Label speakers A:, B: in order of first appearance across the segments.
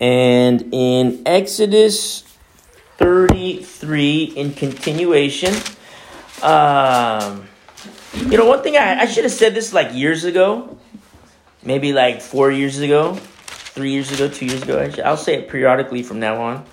A: And in Exodus 33, in continuation, um, you know, one thing I, I should have said this like years ago, maybe like four years ago, three years ago, two years ago. I'll say it periodically from now on.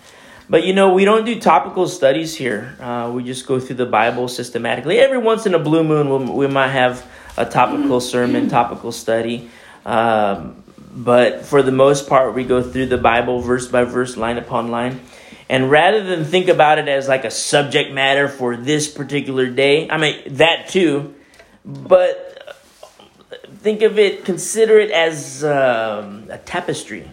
A: But you know, we don't do topical studies here. Uh, we just go through the Bible systematically. Every once in a blue moon, we'll, we might have a topical sermon, topical study. Um, but for the most part, we go through the Bible verse by verse, line upon line. And rather than think about it as like a subject matter for this particular day, I mean, that too, but think of it, consider it as um, a tapestry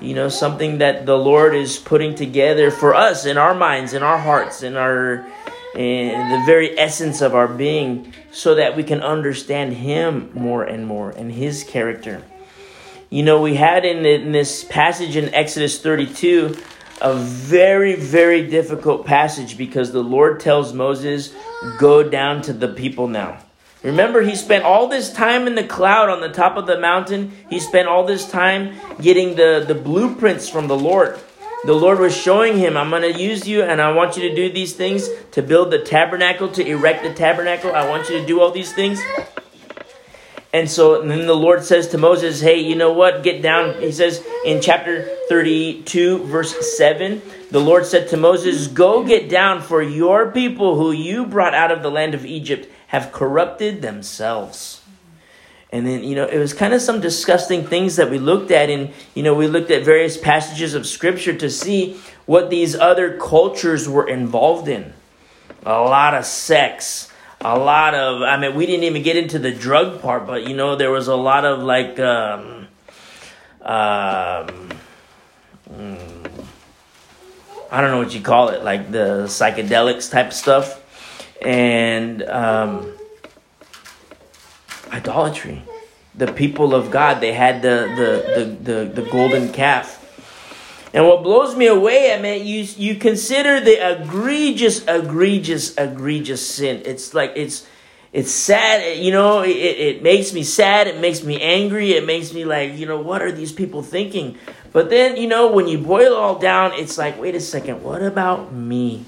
A: you know something that the lord is putting together for us in our minds in our hearts in our in the very essence of our being so that we can understand him more and more and his character you know we had in, in this passage in exodus 32 a very very difficult passage because the lord tells moses go down to the people now Remember, he spent all this time in the cloud on the top of the mountain. He spent all this time getting the, the blueprints from the Lord. The Lord was showing him, I'm going to use you and I want you to do these things to build the tabernacle, to erect the tabernacle. I want you to do all these things. And so and then the Lord says to Moses, Hey, you know what? Get down. He says in chapter 32, verse 7, the Lord said to Moses, Go get down, for your people who you brought out of the land of Egypt have corrupted themselves. And then, you know, it was kind of some disgusting things that we looked at. And, you know, we looked at various passages of scripture to see what these other cultures were involved in. A lot of sex, a lot of, I mean, we didn't even get into the drug part, but, you know, there was a lot of like, um, um, mm, I don't know what you call it, like the psychedelics type stuff and um, idolatry. The people of God, they had the, the, the, the, the golden calf. And what blows me away, I mean, you, you consider the egregious, egregious, egregious sin. It's like, it's, it's sad, you know, it, it makes me sad, it makes me angry, it makes me like, you know, what are these people thinking? But then, you know, when you boil it all down, it's like, wait a second, what about me?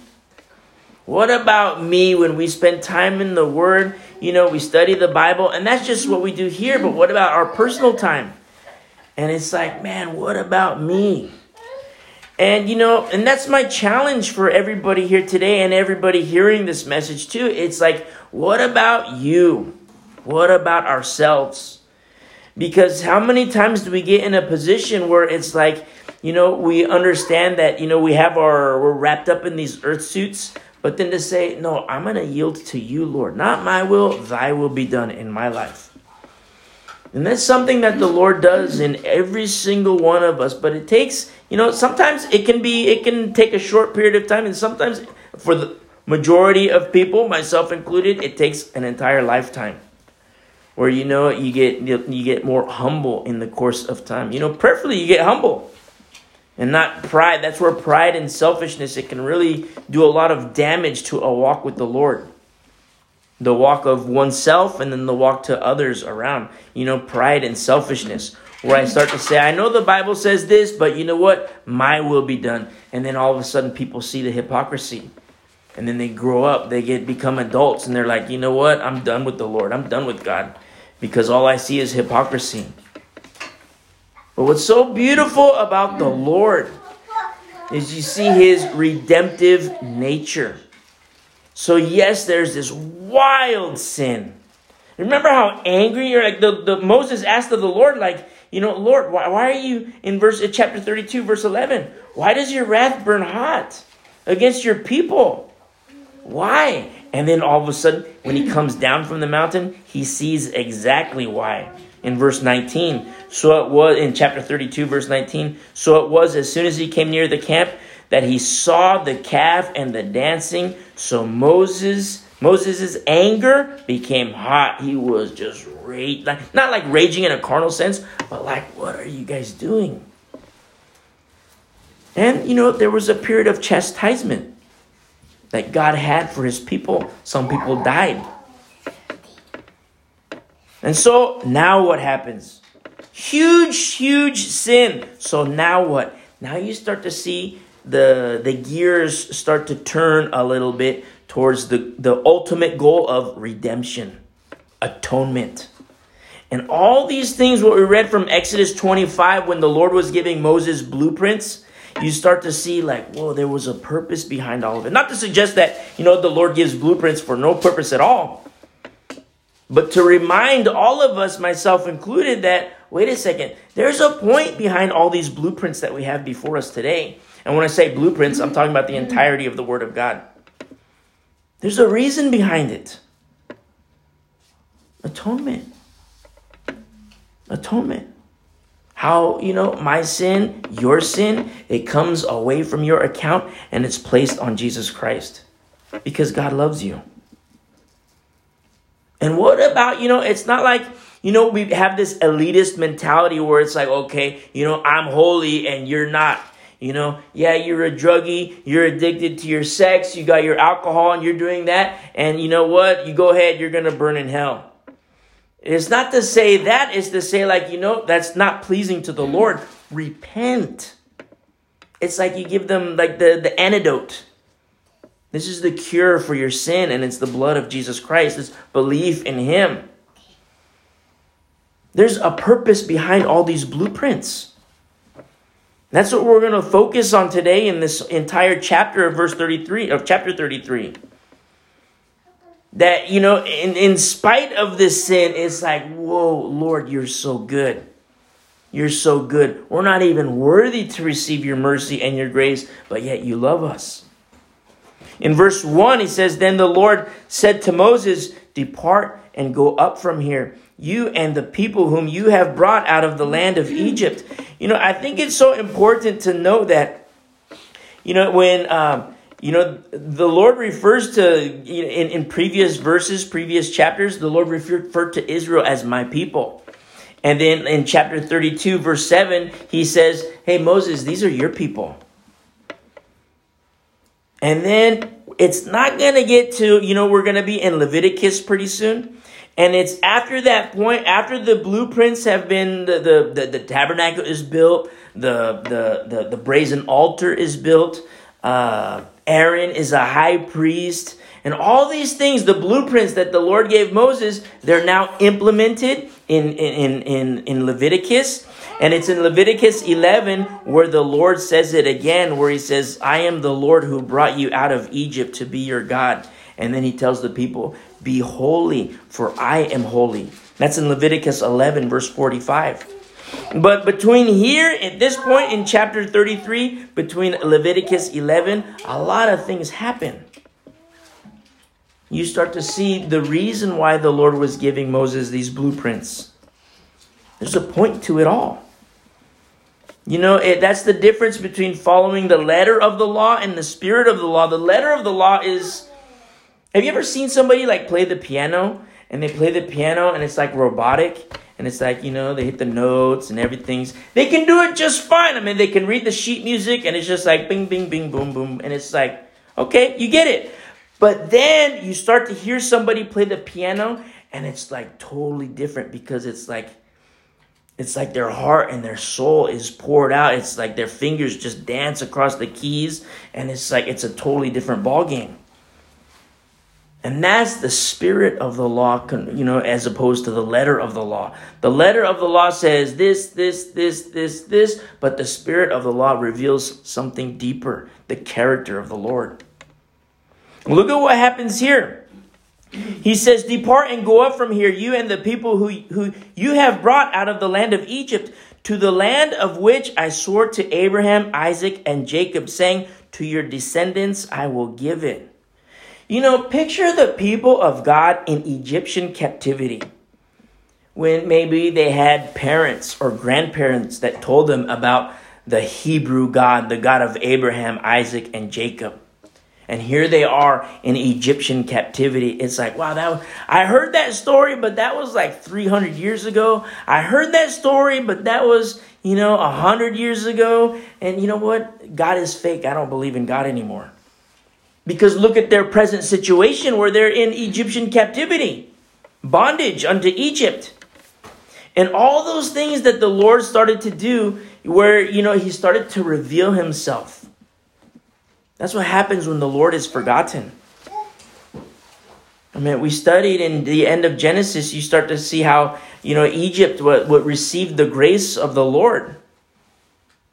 A: What about me when we spend time in the Word? You know, we study the Bible, and that's just what we do here, but what about our personal time? And it's like, man, what about me? And you know, and that's my challenge for everybody here today and everybody hearing this message too. It's like, what about you? What about ourselves? Because how many times do we get in a position where it's like, you know, we understand that, you know, we have our, we're wrapped up in these earth suits, but then to say, no, I'm going to yield to you, Lord. Not my will, thy will be done in my life. And that's something that the Lord does in every single one of us. But it takes, you know, sometimes it can be, it can take a short period of time. And sometimes for the majority of people, myself included, it takes an entire lifetime. Where, you know, you get, you get more humble in the course of time. You know, prayerfully, you get humble and not pride. That's where pride and selfishness it can really do a lot of damage to a walk with the Lord. The walk of oneself and then the walk to others around. You know, pride and selfishness. Where I start to say, I know the Bible says this, but you know what? My will be done. And then all of a sudden people see the hypocrisy. And then they grow up, they get become adults, and they're like, you know what? I'm done with the Lord. I'm done with God. Because all I see is hypocrisy. But what's so beautiful about the Lord is you see his redemptive nature. So, yes, there's this wild sin. Remember how angry you're like the, the Moses asked of the Lord, like, you know, Lord, why, why are you in verse chapter 32, verse 11? Why does your wrath burn hot against your people? Why? And then all of a sudden, when he comes down from the mountain, he sees exactly why in verse 19. So it was in chapter 32, verse 19. So it was as soon as he came near the camp that he saw the calf and the dancing. So Moses, Moses' anger became hot. He was just rage, like not like raging in a carnal sense, but like, what are you guys doing? And you know, there was a period of chastisement that God had for his people. Some people died. And so now what happens? Huge, huge sin. So now what? now you start to see the the gears start to turn a little bit towards the, the ultimate goal of redemption, atonement. And all these things, what we read from Exodus 25, when the Lord was giving Moses blueprints, you start to see, like, whoa, there was a purpose behind all of it. Not to suggest that, you know, the Lord gives blueprints for no purpose at all, but to remind all of us, myself included, that, wait a second, there's a point behind all these blueprints that we have before us today. And when I say blueprints, I'm talking about the entirety of the Word of God. There's a reason behind it atonement. Atonement. How, you know, my sin, your sin, it comes away from your account and it's placed on Jesus Christ because God loves you. And what about, you know, it's not like, you know, we have this elitist mentality where it's like, okay, you know, I'm holy and you're not. You know, yeah, you're a druggie, you're addicted to your sex, you got your alcohol and you're doing that, and you know what? You go ahead, you're gonna burn in hell. It's not to say that, it's to say, like, you know, that's not pleasing to the Lord. Repent. It's like you give them like the, the antidote. This is the cure for your sin, and it's the blood of Jesus Christ. It's belief in Him. There's a purpose behind all these blueprints. That's what we're going to focus on today in this entire chapter of verse 33 of chapter 33. That you know, in, in spite of this sin, it's like, whoa, Lord, you're so good. You're so good. We're not even worthy to receive your mercy and your grace, but yet you love us. In verse 1, he says, Then the Lord said to Moses, Depart and go up from here you and the people whom you have brought out of the land of Egypt. You know, I think it's so important to know that, you know, when, um, you know, the Lord refers to, you know, in, in previous verses, previous chapters, the Lord referred to Israel as my people. And then in chapter 32, verse 7, he says, Hey, Moses, these are your people. And then it's not going to get to, you know, we're going to be in Leviticus pretty soon. And it's after that point, after the blueprints have been, the, the, the, the tabernacle is built, the, the, the, the brazen altar is built, uh, Aaron is a high priest, and all these things, the blueprints that the Lord gave Moses, they're now implemented in, in, in, in Leviticus. And it's in Leviticus 11 where the Lord says it again, where he says, I am the Lord who brought you out of Egypt to be your God. And then he tells the people, Be holy, for I am holy. That's in Leviticus 11, verse 45. But between here, at this point in chapter 33, between Leviticus 11, a lot of things happen. You start to see the reason why the Lord was giving Moses these blueprints. There's a point to it all. You know, it, that's the difference between following the letter of the law and the spirit of the law. The letter of the law is have you ever seen somebody like play the piano and they play the piano and it's like robotic and it's like, you know, they hit the notes and everything's they can do it just fine. I mean, they can read the sheet music and it's just like bing bing bing boom boom and it's like, okay, you get it. But then you start to hear somebody play the piano and it's like totally different because it's like it's like their heart and their soul is poured out. It's like their fingers just dance across the keys and it's like it's a totally different ball game. And that's the spirit of the law, you know, as opposed to the letter of the law. The letter of the law says this, this, this, this, this, but the spirit of the law reveals something deeper the character of the Lord. Look at what happens here. He says, Depart and go up from here, you and the people who, who you have brought out of the land of Egypt, to the land of which I swore to Abraham, Isaac, and Jacob, saying, To your descendants I will give it. You know, picture the people of God in Egyptian captivity when maybe they had parents or grandparents that told them about the Hebrew God, the God of Abraham, Isaac, and Jacob. And here they are in Egyptian captivity. It's like, wow, that was, I heard that story, but that was like 300 years ago. I heard that story, but that was, you know, 100 years ago. And you know what? God is fake. I don't believe in God anymore. Because look at their present situation where they're in Egyptian captivity, bondage unto Egypt. And all those things that the Lord started to do, where, you know, he started to reveal himself. That's what happens when the Lord is forgotten. I mean, we studied in the end of Genesis, you start to see how, you know, Egypt would, would receive the grace of the Lord.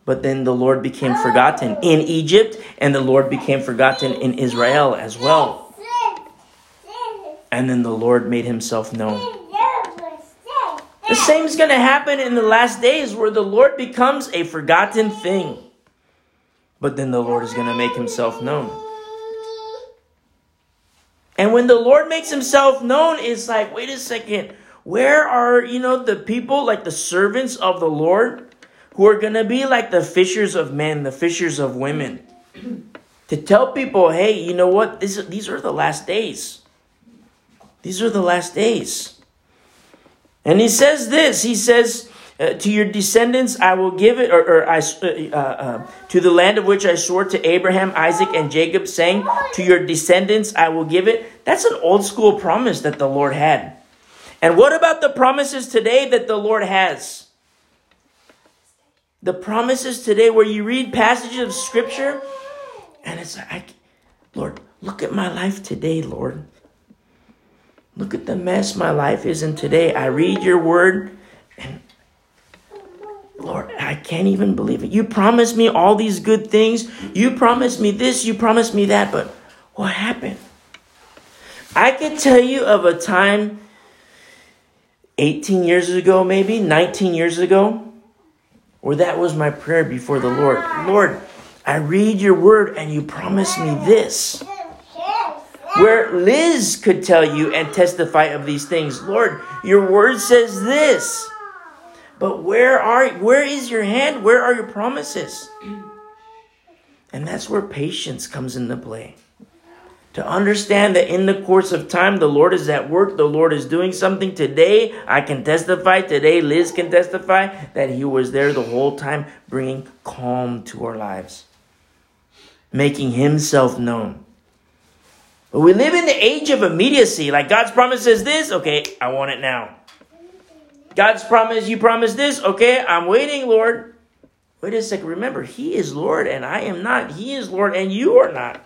A: But then the Lord became forgotten in Egypt, and the Lord became forgotten in Israel as well. And then the Lord made himself known. The same is going to happen in the last days where the Lord becomes a forgotten thing. But then the Lord is going to make himself known. And when the Lord makes himself known, it's like, wait a second, where are, you know, the people, like the servants of the Lord? Who are going to be like the fishers of men, the fishers of women. to tell people, hey, you know what? This, these are the last days. These are the last days. And he says this He says, uh, To your descendants I will give it, or, or I, uh, uh, to the land of which I swore to Abraham, Isaac, and Jacob, saying, To your descendants I will give it. That's an old school promise that the Lord had. And what about the promises today that the Lord has? The promises today where you read passages of scripture and it's like, Lord, look at my life today, Lord. Look at the mess my life is in today. I read your word and Lord, I can't even believe it. You promised me all these good things. You promised me this, you promised me that, but what happened? I could tell you of a time 18 years ago, maybe 19 years ago, or that was my prayer before the Lord. Lord, I read your word and you promise me this. Where Liz could tell you and testify of these things. Lord, your word says this. But where are where is your hand? Where are your promises? And that's where patience comes into play to understand that in the course of time, the Lord is at work, the Lord is doing something. Today, I can testify, today, Liz can testify that He was there the whole time, bringing calm to our lives, making Himself known. But we live in the age of immediacy. Like God's promise is this, okay, I want it now. God's promise, you promise this, okay, I'm waiting, Lord. Wait a second, remember, He is Lord and I am not. He is Lord and you are not.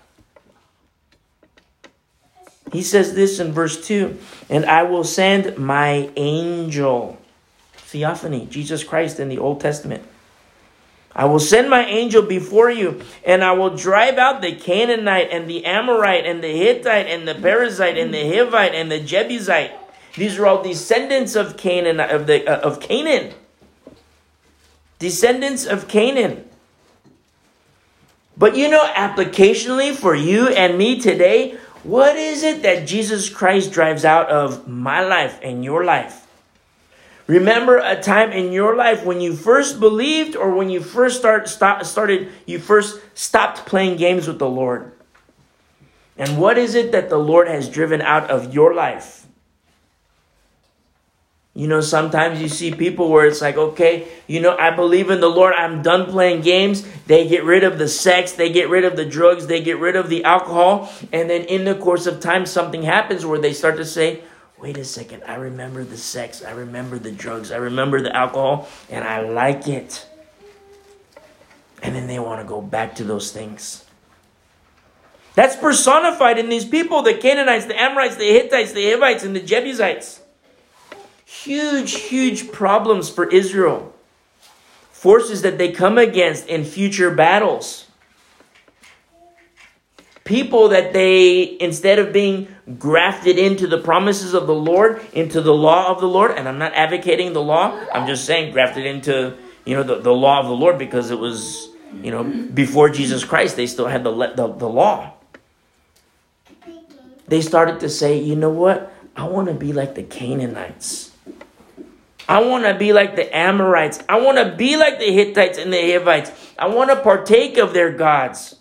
A: He says this in verse 2 And I will send my angel, theophany, Jesus Christ in the Old Testament. I will send my angel before you, and I will drive out the Canaanite and the Amorite and the Hittite and the Perizzite and the Hivite and the Jebusite. These are all descendants of Canaan of the uh, of Canaan. Descendants of Canaan. But you know, applicationally for you and me today, what is it that Jesus Christ drives out of my life and your life? Remember a time in your life when you first believed or when you first start, start, started, you first stopped playing games with the Lord. And what is it that the Lord has driven out of your life? You know, sometimes you see people where it's like, okay, you know, I believe in the Lord. I'm done playing games. They get rid of the sex, they get rid of the drugs, they get rid of the alcohol. And then in the course of time, something happens where they start to say, wait a second, I remember the sex, I remember the drugs, I remember the alcohol, and I like it. And then they want to go back to those things. That's personified in these people the Canaanites, the Amorites, the Hittites, the Hivites, and the Jebusites huge, huge problems for Israel. Forces that they come against in future battles. People that they, instead of being grafted into the promises of the Lord, into the law of the Lord, and I'm not advocating the law, I'm just saying grafted into, you know, the, the law of the Lord because it was, you know, before Jesus Christ, they still had the, the, the law. They started to say, you know what? I want to be like the Canaanites. I want to be like the Amorites. I want to be like the Hittites and the Hivites. I want to partake of their gods.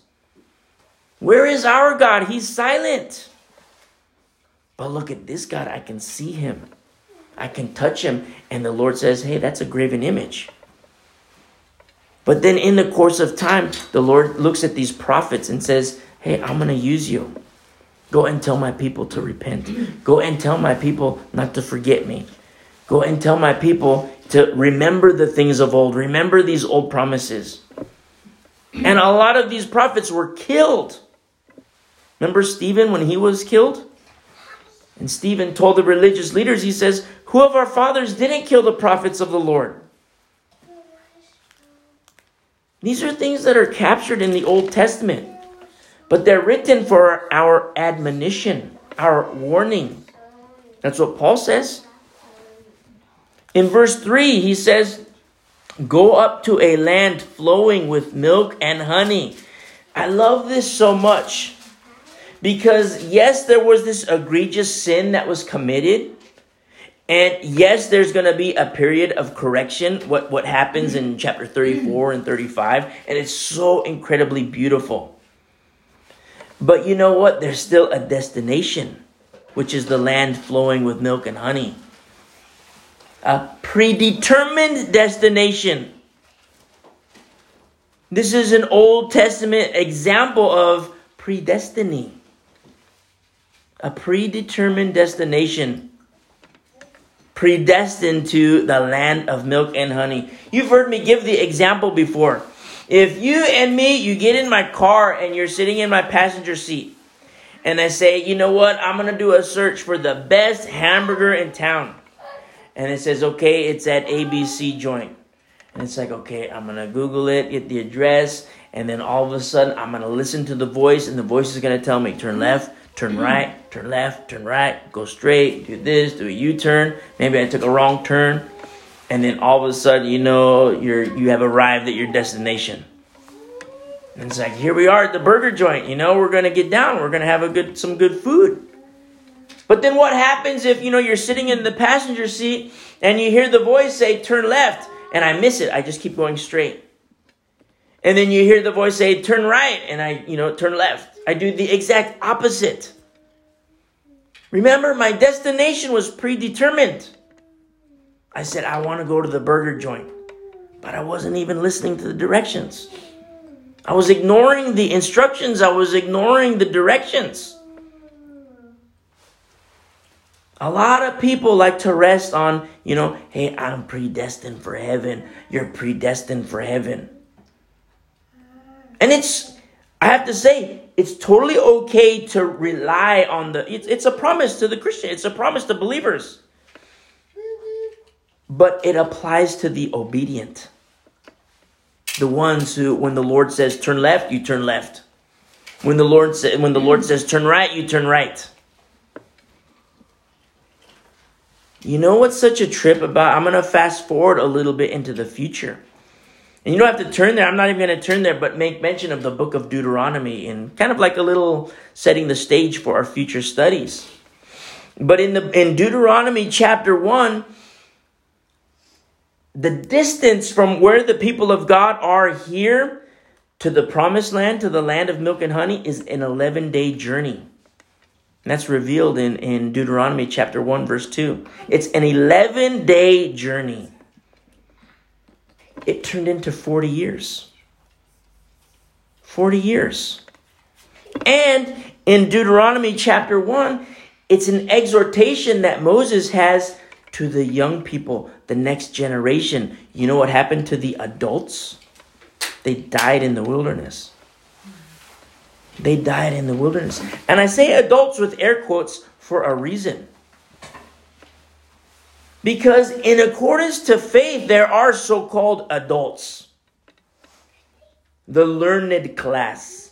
A: Where is our God? He's silent. But look at this God. I can see him. I can touch him. And the Lord says, hey, that's a graven image. But then in the course of time, the Lord looks at these prophets and says, hey, I'm going to use you. Go and tell my people to repent. Go and tell my people not to forget me. Go and tell my people to remember the things of old, remember these old promises. And a lot of these prophets were killed. Remember Stephen when he was killed? And Stephen told the religious leaders, he says, Who of our fathers didn't kill the prophets of the Lord? These are things that are captured in the Old Testament, but they're written for our admonition, our warning. That's what Paul says. In verse 3, he says, Go up to a land flowing with milk and honey. I love this so much because, yes, there was this egregious sin that was committed. And yes, there's going to be a period of correction, what, what happens in chapter 34 and 35. And it's so incredibly beautiful. But you know what? There's still a destination, which is the land flowing with milk and honey a predetermined destination. This is an Old Testament example of predestiny. A predetermined destination. Predestined to the land of milk and honey. You've heard me give the example before. If you and me, you get in my car and you're sitting in my passenger seat, and I say, you know what, I'm to do a search for the best hamburger in town and it says, okay, it's at ABC joint. And it's like, okay, I'm gonna Google it, get the address, and then all of a sudden I'm gonna listen to the voice, and the voice is gonna tell me, turn left, turn mm-hmm. right, turn left, turn right, go straight, do this, do a U-turn. Maybe I took a wrong turn, and then all of a sudden, you know, you're you have arrived at your destination. And it's like, here we are at the burger joint. You know, we're gonna get down. We're gonna have a good some good food. But then what happens if, you know, you're sitting in the passenger seat and you hear the voice say, turn left, and I miss it. I just keep going straight. And then you hear the voice say, turn right, and I, you know, turn left. I do the exact opposite. Remember, my destination was predetermined. I said, I want to go to the burger joint, but I wasn't even listening to the directions. I was ignoring the instructions, I was ignoring the directions. A lot of people like to rest on, you know, hey, I'm predestined for heaven. You're predestined for heaven. And it's, I have to say, it's totally okay to rely on the, it's, it's a promise to the Christian, it's a promise to believers. But it applies to the obedient. The ones who, when the Lord says turn left, you turn left. When the Lord, sa- when the Lord says turn right, you turn right. You know what's such a trip about? I'm going to fast forward a little bit into the future. And you don't have to turn there. I'm not even going to turn there, but make mention of the book of Deuteronomy and kind of like a little setting the stage for our future studies. But in the in Deuteronomy chapter 1, the distance from where the people of God are here to the promised land, to the land of milk and honey, is an 11 day journey. And that's revealed in, in Deuteronomy chapter 1, verse 2. It's an 11 day journey. It turned into 40 years. 40 years. And in Deuteronomy chapter 1, it's an exhortation that Moses has to the young people, the next generation. You know what happened to the adults? They died in the wilderness. They died in the wilderness. And I say adults with air quotes for a reason. Because in accordance to faith, there are so called adults, the learned class,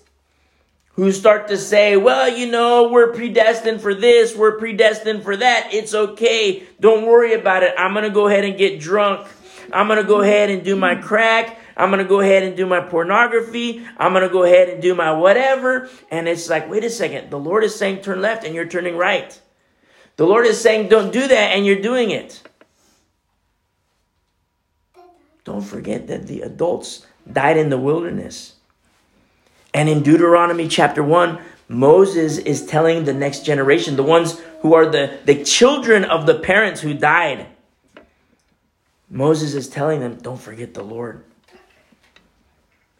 A: who start to say, well, you know, we're predestined for this, we're predestined for that, it's okay, don't worry about it. I'm to go ahead and get drunk. I'm to go ahead and do my crack. I'm going to go ahead and do my pornography. I'm going to go ahead and do my whatever. And it's like, wait a second. The Lord is saying turn left and you're turning right. The Lord is saying don't do that and you're doing it. Don't forget that the adults died in the wilderness. And in Deuteronomy chapter 1, Moses is telling the next generation, the ones who are the, the children of the parents who died, Moses is telling them, don't forget the Lord.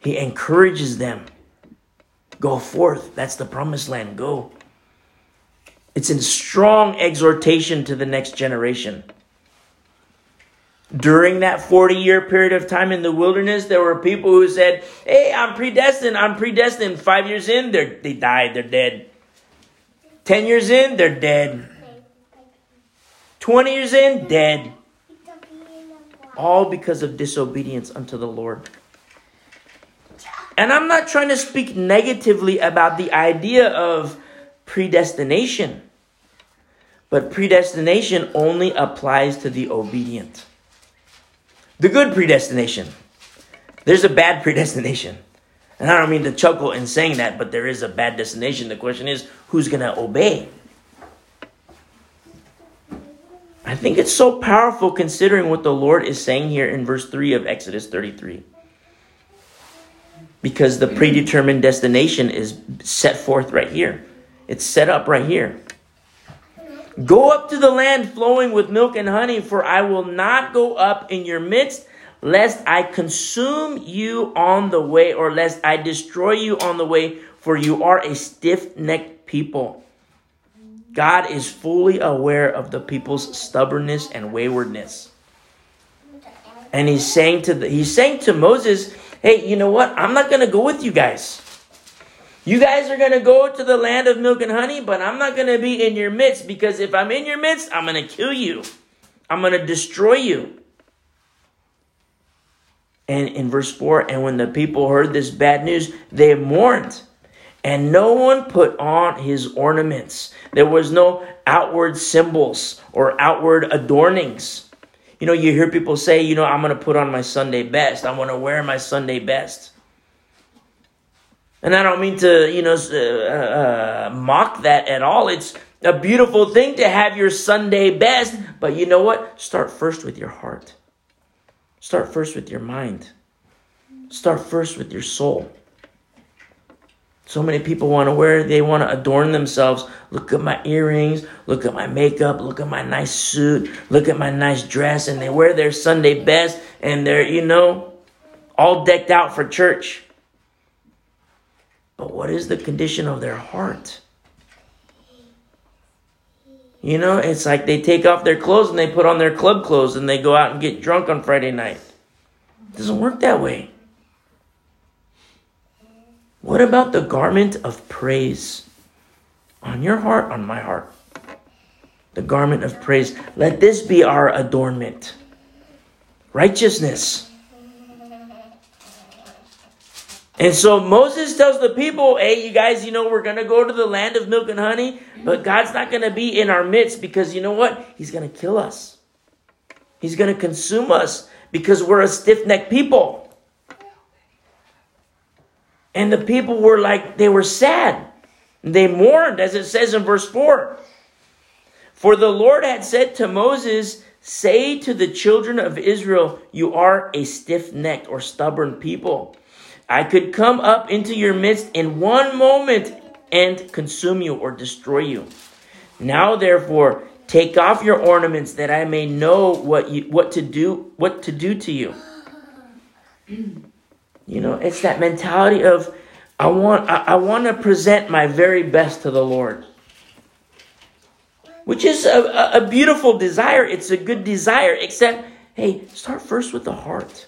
A: He encourages them. Go forth. That's the promised land. Go. It's in strong exhortation to the next generation. During that 40 year period of time in the wilderness, there were people who said, Hey, I'm predestined, I'm predestined. Five years in, they they died, they're dead. 10 years in, they're dead. 20 years in, dead. All because of disobedience unto the Lord. And I'm not trying to speak negatively about the idea of predestination, but predestination only applies to the obedient. The good predestination. There's a bad predestination. And I don't mean to chuckle in saying that, but there is a bad destination. The question is, who's going to obey? I think it's so powerful considering what the Lord is saying here in verse 3 of Exodus 33. Because the mm-hmm. predetermined destination is set forth right here. It's set up right here. Go up to the land flowing with milk and honey, for I will not go up in your midst, lest I consume you on the way, or lest I destroy you on the way, for you are a stiff necked people. God is fully aware of the people's stubbornness and waywardness. And he's saying to the, he's saying to Moses, "Hey, you know what? I'm not going to go with you guys. You guys are going to go to the land of milk and honey, but I'm not going to be in your midst because if I'm in your midst, I'm going to kill you. I'm going to destroy you. And in verse 4, and when the people heard this bad news, they mourned. And no one put on his ornaments. There was no outward symbols or outward adornings. You know, you hear people say, you know, I'm going to put on my Sunday best. I'm going to wear my Sunday best. And I don't mean to, you know, uh, uh, mock that at all. It's a beautiful thing to have your Sunday best. But you know what? Start first with your heart. Start first with your mind. Start first with your soul. So many people want to wear, they want to adorn themselves. Look at my earrings, look at my makeup, look at my nice suit, look at my nice dress, and they wear their Sunday best and they're, you know, all decked out for church. But what is the condition of their heart? You know, it's like they take off their clothes and they put on their club clothes and they go out and get drunk on Friday night. It doesn't work that way. What about the garment of praise? On your heart, on my heart. The garment of praise. Let this be our adornment. Righteousness. And so Moses tells the people, hey, you guys, you know, we're going to go to the land of milk and honey, but God's not going to be in our midst because you know what? He's going to kill us. He's going to consume us because we're a stiff necked people. And the people were like, they were sad. They mourned, as it says in verse 4. For the Lord had said to Moses, Say to the children of Israel, You are a stiff necked or stubborn people. I could come up into your midst in one moment and consume you or destroy you. Now therefore, take off your ornaments that I may know what you what to do what to do to you. You know, it's that mentality of I want I, I want to present my very best to the Lord. Which is a, a beautiful desire. It's a good desire, except hey, start first with the heart.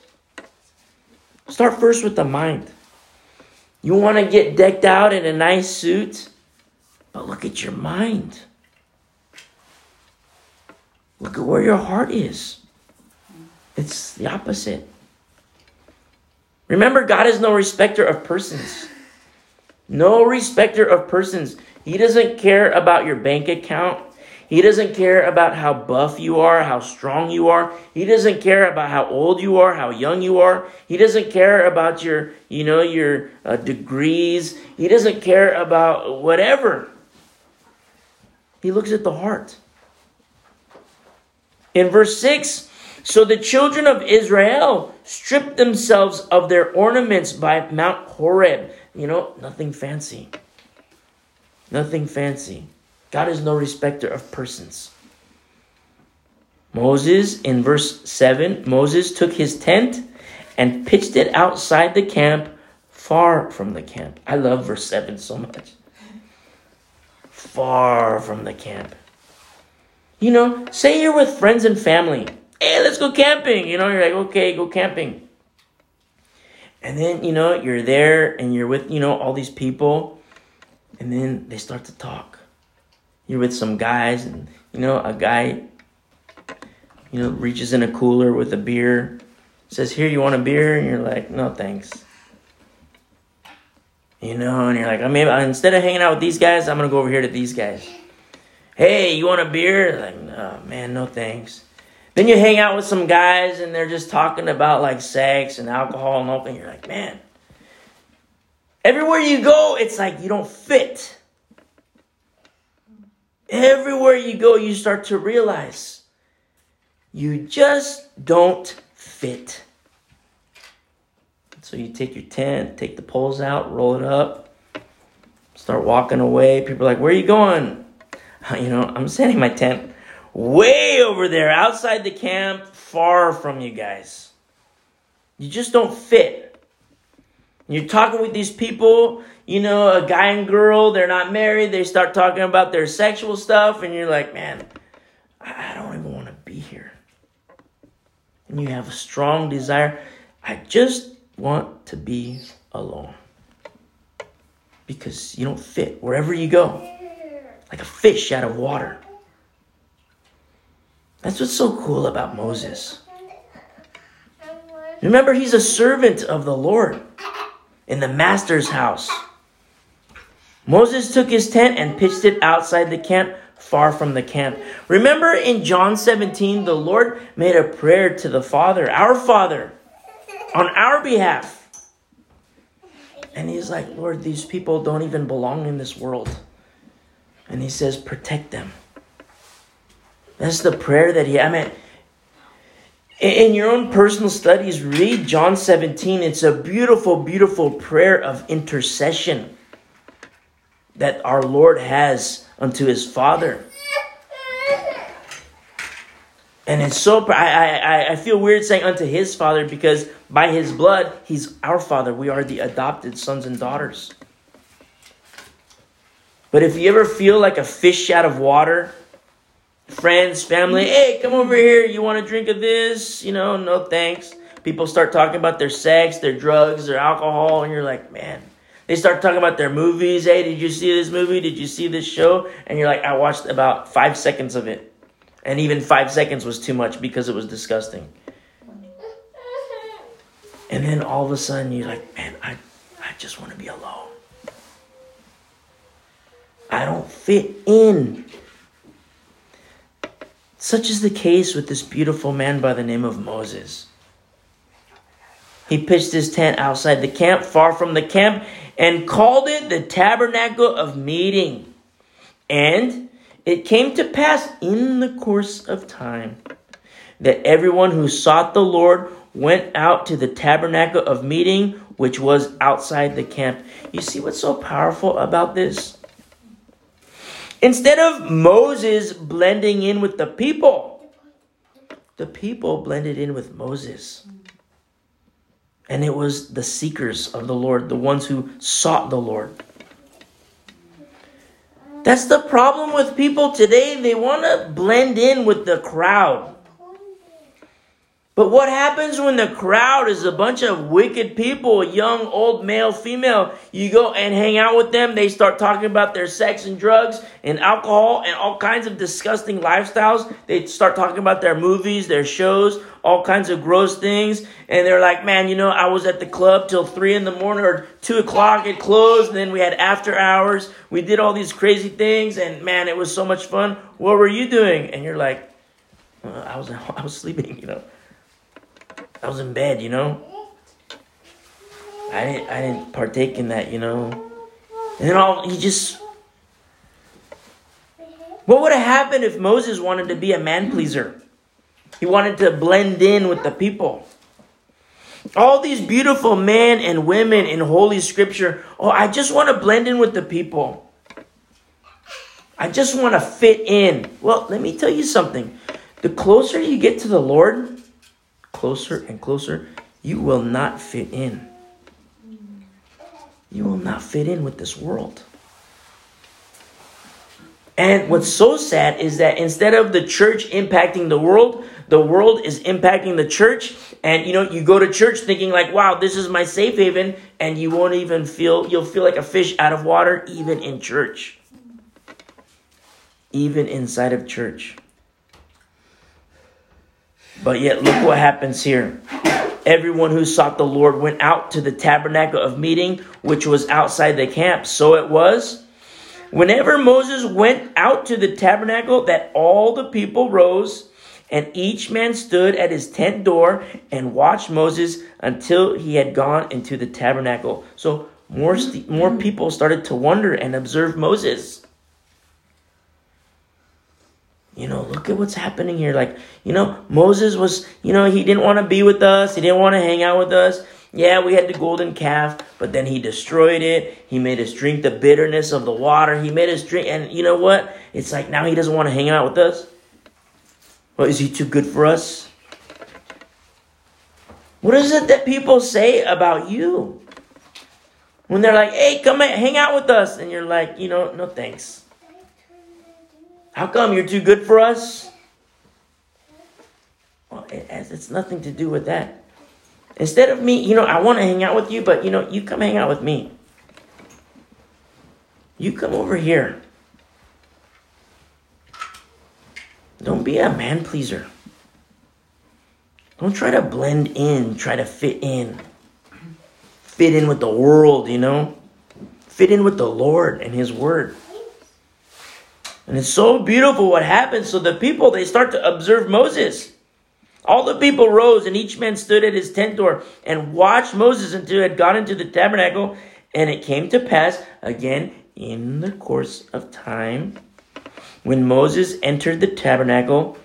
A: Start first with the mind. You want to get decked out in a nice suit, but look at your mind. Look at where your heart is. It's the opposite. Remember, God is no respecter of persons. No respecter of persons. He doesn't care about your bank account. He doesn't care about how buff you are, how strong you are. He doesn't care about how old you are, how young you are. He doesn't care about your, you know, your uh, degrees. He doesn't care about whatever. He looks at the heart. In verse 6, so the children of Israel stripped themselves of their ornaments by Mount Horeb. You know, nothing fancy. Nothing fancy. God is no respecter of persons. Moses, in verse 7, Moses took his tent and pitched it outside the camp, far from the camp. I love verse 7 so much. Far from the camp. You know, say you're with friends and family Hey, let's go camping. You know, you're like, okay, go camping. And then, you know, you're there and you're with, you know, all these people. And then they start to talk. You're with some guys, and, you know, a guy, you know, reaches in a cooler with a beer, says, Here, you want a beer? And you're like, No, thanks. You know, and you're like, I mean, uh, instead of hanging out with these guys, I'm gonna go over here to these guys. Hey, you want a beer? Like, no, man, no thanks. Then you hang out with some guys and they're just talking about like sex and alcohol and all that. You're like, man, everywhere you go, it's like you don't fit. Everywhere you go, you start to realize you just don't fit. So you take your tent, take the poles out, roll it up, start walking away. People are like, Where are you going? You know, I'm setting my tent way over there outside the camp, far from you guys. You just don't fit. You're talking with these people, you know, a guy and girl, they're not married, they start talking about their sexual stuff, and you're like, man, I don't even want to be here. And you have a strong desire. I just want to be alone. Because you don't fit wherever you go, like a fish out of water. That's what's so cool about Moses. Remember, he's a servant of the Lord in the master's house. Moses took his tent and pitched it outside the camp, far from the camp. Remember in John 17, the Lord made a prayer to the Father, our Father, on our behalf. And he's like, Lord, these people don't even belong in this world. And he says, protect them. That's the prayer that he, I mean, in your own personal studies, read John 17. It's a beautiful, beautiful prayer of intercession that our Lord has unto his Father. And it's so I, I I feel weird saying unto his father because by his blood he's our father. We are the adopted sons and daughters. But if you ever feel like a fish out of water, friends, family, hey, come over here. You want a drink of this? You know, no thanks. People start talking about their sex, their drugs, their alcohol, and you're like, man. They start talking about their movies. Hey, did you see this movie? Did you see this show? And you're like, I watched about five seconds of it. And even five seconds was too much because it was disgusting. And then all of a sudden you're like, man, I, I just want to be alone. I don't fit in. Such is the case with this beautiful man by the name of Moses. He pitched his tent outside the camp, far from the camp, and called it the tabernacle of meeting. And it came to pass in the course of time that everyone who sought the Lord went out to the tabernacle of meeting, which was outside the camp. You see what's so powerful about this? Instead of Moses blending in with the people, the people blended in with Moses. And it was the seekers of the Lord, the ones who sought the Lord. That's the problem with people today. They want to blend in with the crowd. But what happens when the crowd is a bunch of wicked people, young, old, male, female? You go and hang out with them, they start talking about their sex and drugs and alcohol and all kinds of disgusting lifestyles. They start talking about their movies, their shows, all kinds of gross things. And they're like, man, you know, I was at the club till three in the morning or two o'clock, it closed. And then we had after hours. We did all these crazy things. And man, it was so much fun. What were you doing? And you're like, uh, I was, I was sleeping, you know. I was in bed, you know. I didn't I didn't partake in that, you know. And then all he just What would have happened if Moses wanted to be a man pleaser? He wanted to blend in with the people. All these beautiful men and women in Holy Scripture, oh, I just want to blend in with the people. I just want to fit in. Well, let me tell you something. The closer you get to the Lord, closer and closer, you will not fit in. You will not fit in with this world. And what's so sad is that instead of the church impacting the world, the world is impacting the church. And you know, you go to church thinking like, wow, this is my safe haven. And you won't even feel, you'll feel like a fish out of water, even in church. Even inside of church. But yet, look what happens here. Everyone who sought the Lord went out to the tabernacle of meeting, which was outside the camp. So it was. Whenever Moses went out to the tabernacle, that all the people rose, and each man stood at his tent door and watched Moses until he had gone into the tabernacle. So more, more people started to wonder and observe Moses you know, look at what's happening here. Like, you know, Moses was, you know, he didn't want to be with us. He didn't want to hang out with us. Yeah, we had the golden calf, but then he destroyed it. He made us drink the bitterness of the water. He made us drink, and you know what? It's like now he doesn't want to hang out with us. Well, is he too good for us? What is it that people say about you? When they're like, hey, come hang out with us. And you're like, you know, no thanks. How come you're too good for us? Well, it it's nothing to do with that. Instead of me, you know, I want to hang out with you, but you know, you come hang out with me. You come over here. Don't be a man pleaser. Don't try to blend in, try to fit in. Fit in with the world, you know? Fit in with the Lord and His Word. And it's so beautiful what happens. So the people, they start to observe Moses. All the people rose, and each man stood at his tent door and watched Moses until he had gone into the tabernacle. And it came to pass, again, in the course of time, when Moses entered the tabernacle,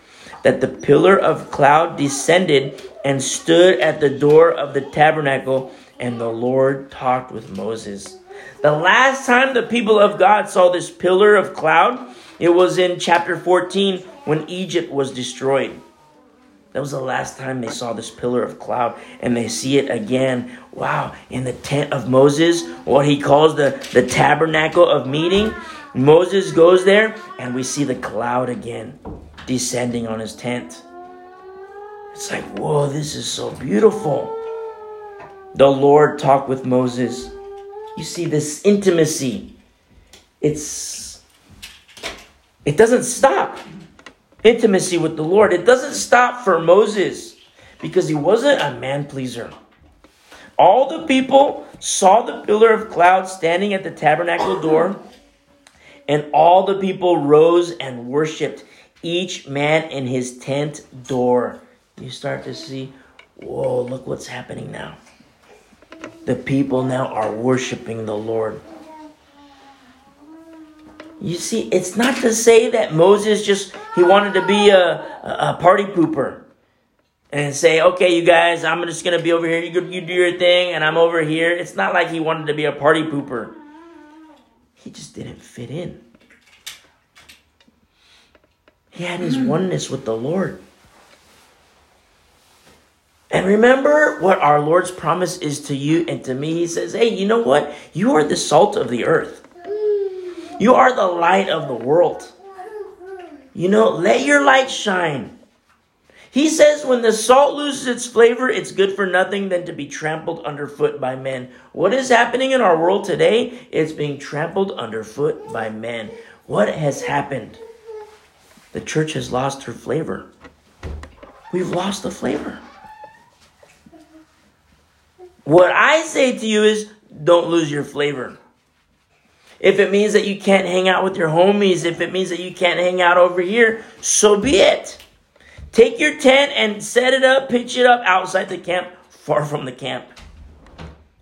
A: that the pillar of cloud descended and stood at the door of the tabernacle, and the Lord talked with Moses. The last time the people of God saw this pillar of cloud it was in chapter 14 when Egypt was destroyed. That was the last time they saw this pillar of cloud, and they see it again. Wow, in the tent of Moses, what he calls the, the tabernacle of meeting. Moses goes there, and we see the cloud again descending on his tent. It's like, whoa, this is so beautiful. The Lord talked with Moses. You see this intimacy. It's it doesn't stop. Intimacy with the Lord. It doesn't stop for Moses because he wasn't a man pleaser. All the people saw the pillar of cloud standing at the tabernacle door, and all the people rose and worshiped, each man in his tent door. You start to see, whoa, look what's happening now. The people now are worshiping the Lord. You see, it's not to say that Moses just he wanted to be a, a party pooper and say, okay, you guys, I'm just gonna be over here. You you do your thing, and I'm over here. It's not like he wanted to be a party pooper. He just didn't fit in. He had his hmm. oneness with the Lord. And remember what our Lord's promise is to you and to me. He says, Hey, you know what? You are the salt of the earth. You are the light of the world. You know, let your light shine. He says, when the salt loses its flavor, it's good for nothing than to be trampled underfoot by men. What is happening in our world today? It's being trampled underfoot by men. What has happened? The church has lost her flavor. We've lost the flavor. What I say to you is don't lose your flavor. If it means that you can't hang out with your homies, if it means that you can't hang out over here, so be it. Take your tent and set it up, pitch it up outside the camp, far from the camp.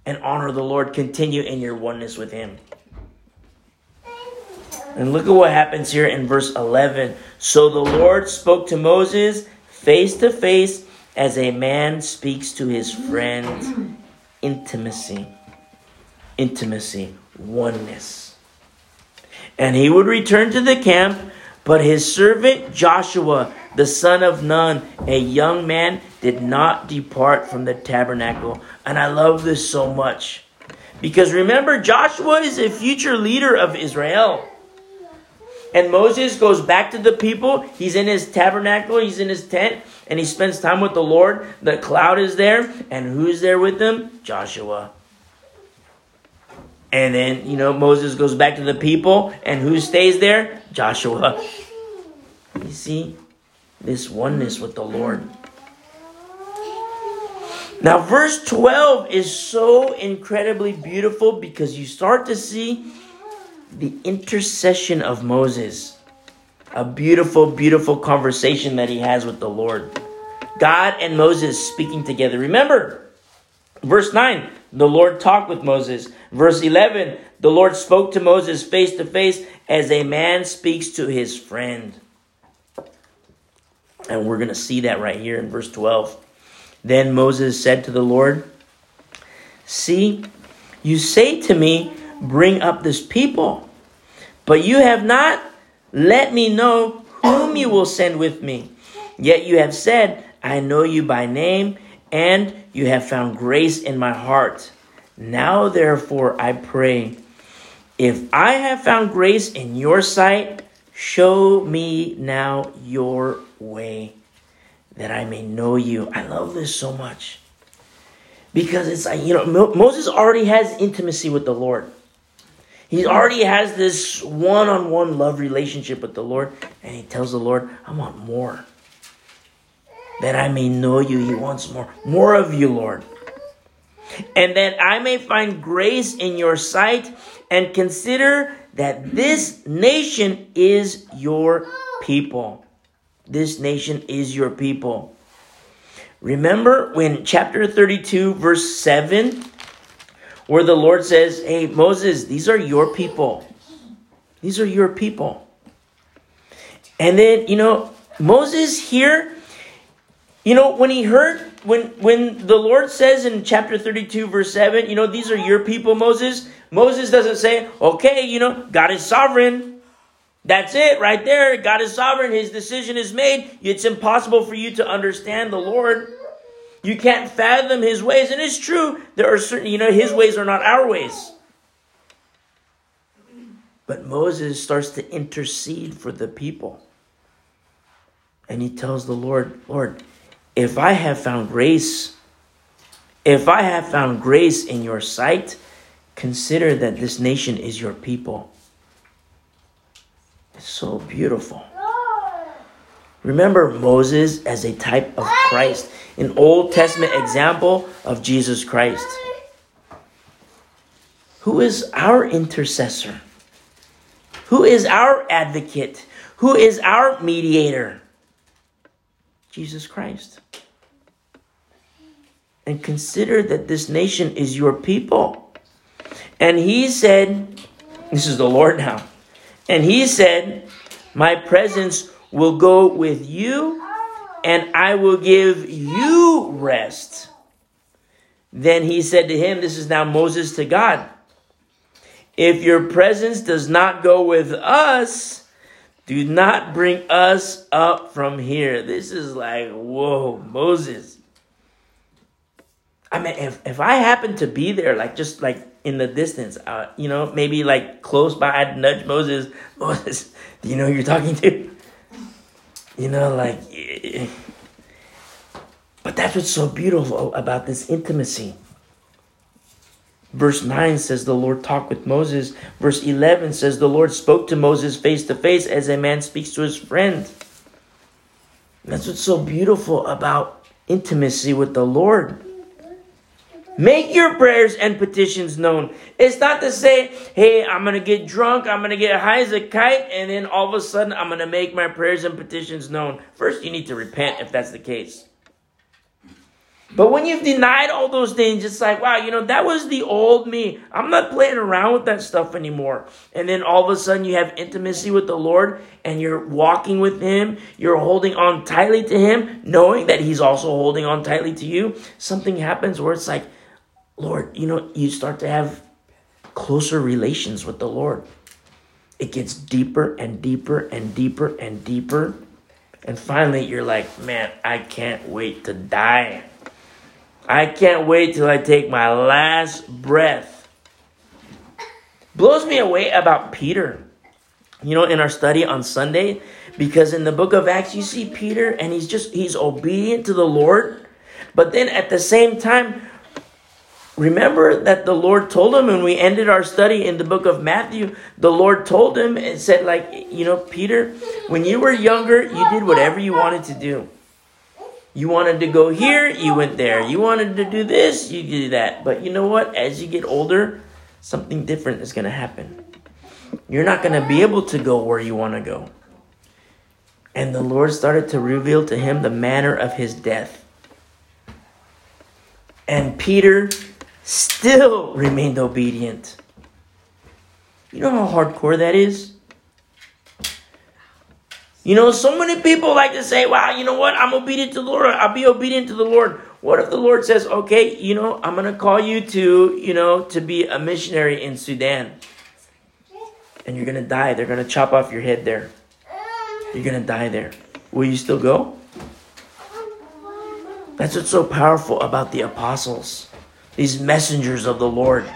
A: And honor the Lord. Continue in your oneness with Him. And look at what happens here in verse 11. So the Lord spoke to Moses face to face as a man speaks to his friend. Intimacy. Intimacy oneness. And he would return to the camp, but his servant Joshua, the son of Nun, a young man, did not depart from the tabernacle. And I love this so much. Because remember, Joshua is a future leader of Israel. And Moses goes back to the people. He's in his tabernacle, he's in his tent, and he spends time with the Lord. The cloud is there, and who's there with him? Joshua. And then, you know, Moses goes back to the people, and who stays there? Joshua. You see this oneness with the Lord. Now, verse 12 is so incredibly beautiful because you start to see the intercession of Moses. A beautiful, beautiful conversation that he has with the Lord. God and Moses speaking together. Remember, verse 9, the Lord talked with Moses. Verse 11, the Lord spoke to Moses face to face as a man speaks to his friend. And we're going to see that right here in verse 12. Then Moses said to the Lord, See, you say to me, Bring up this people, but you have not let me know whom you will send with me. Yet you have said, I know you by name, and you have found grace in my heart. Now, therefore, I pray, if I have found grace in your sight, show me now your way, that I may know you. I love this so much. Because it's like, you know, Moses already has intimacy with the Lord. He already has this one on one love relationship with the Lord, and he tells the Lord, I want more. That I may know you. He wants more. More of you, Lord. And that I may find grace in your sight and consider that this nation is your people. This nation is your people. Remember when chapter 32, verse 7 where the Lord says, Hey, Moses, these are your people. These are your people. And then, you know, Moses here, you know, when he heard, when when the Lord says in chapter 32, verse 7, you know, these are your people, Moses, Moses doesn't say, okay, you know, God is sovereign. That's it right there. God is sovereign. His decision is made. It's impossible for you to understand the Lord. You can't fathom his ways. And it's true, there are certain, you know, his ways are not our ways. But Moses starts to intercede for the people. And he tells the Lord, Lord, if I have found grace, if I have found grace in your sight, consider that this nation is your people. It's so beautiful. Remember Moses as a type of Christ an Old Testament example of Jesus Christ. Who is our intercessor? Who is our advocate? Who is our mediator? Jesus Christ. And consider that this nation is your people. And he said, This is the Lord now. And he said, My presence will go with you and I will give you rest. Then he said to him, This is now Moses to God. If your presence does not go with us, do not bring us up from here. This is like, whoa, Moses. I mean, if, if I happen to be there, like just like in the distance, uh, you know, maybe like close by, I'd nudge Moses. Moses, do you know who you're talking to? You know, like, eh, eh, eh. but that's what's so beautiful about this intimacy. Verse 9 says the Lord talked with Moses. Verse 11 says the Lord spoke to Moses face to face as a man speaks to his friend. That's what's so beautiful about intimacy with the Lord. Make your prayers and petitions known. It's not to say, hey, I'm going to get drunk, I'm going to get high as a kite, and then all of a sudden I'm going to make my prayers and petitions known. First, you need to repent if that's the case. But when you've denied all those things, it's like, wow, you know, that was the old me. I'm not playing around with that stuff anymore. And then all of a sudden you have intimacy with the Lord and you're walking with Him. You're holding on tightly to Him, knowing that He's also holding on tightly to you. Something happens where it's like, Lord, you know, you start to have closer relations with the Lord. It gets deeper and deeper and deeper and deeper. And finally, you're like, man, I can't wait to die. I can't wait till I take my last breath. Blows me away about Peter. you know, in our study on Sunday, because in the book of Acts, you see Peter and he's just, he's obedient to the Lord. But then at the same time, remember that the Lord told him when we ended our study in the book of Matthew, the Lord told him and said, like, you know, Peter, when you were younger, you did whatever you wanted to do. You wanted to go here, you went there. You wanted to do this, you do that. But you know what? As you get older, something different is going to happen. You're not going to be able to go where you want to go. And the Lord started to reveal to him the manner of his death. And Peter still remained obedient. You know how hardcore that is? You know, so many people like to say, wow, you know what? I'm obedient to the Lord. I'll be obedient to the Lord. What if the Lord says, okay, you know, I'm going to call you to, you know, to be a missionary in Sudan. And you're going to die. They're going to chop off your head there. You're going to die there. Will you still go? That's what's so powerful about the apostles, these messengers of the Lord.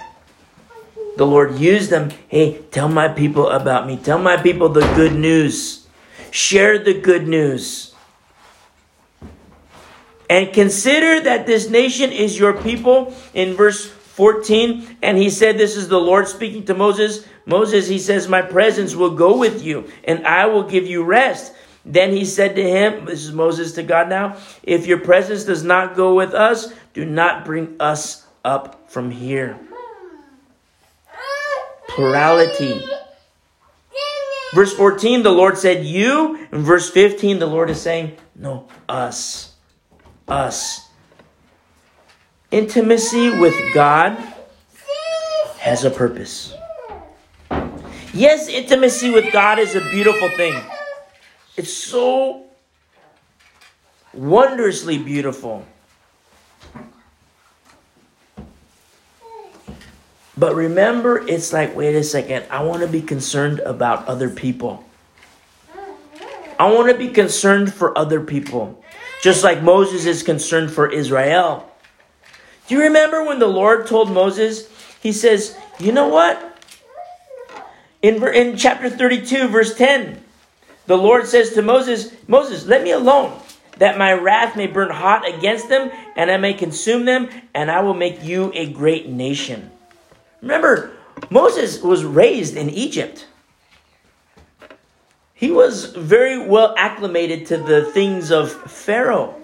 A: The Lord used them. Hey, tell my people about me. Tell my people the good news. Share the good news. And consider that this nation is your people in verse 14. And he said, This is the Lord speaking to Moses. Moses, he says, My presence will go with you, and I will give you rest. Then he said to him, This is Moses to God now, if your presence does not go with us, do not bring us up from here. Plurality. Verse 14, the Lord said, You. In verse 15, the Lord is saying, No, us. Us. Intimacy with God has a purpose. Yes, intimacy with God is a beautiful thing. It's so wondrously beautiful. But remember, it's like, wait a second, I want to be concerned about other people. I want to be concerned for other people, just like Moses is concerned for Israel. Do you remember when the Lord told Moses, He says, You know what? In, in chapter 32, verse 10, the Lord says to Moses, Moses, let me alone, that my wrath may burn hot against them, and I may consume them, and I will make you a great nation. Remember, Moses was raised in Egypt. He was very well acclimated to the things of Pharaoh,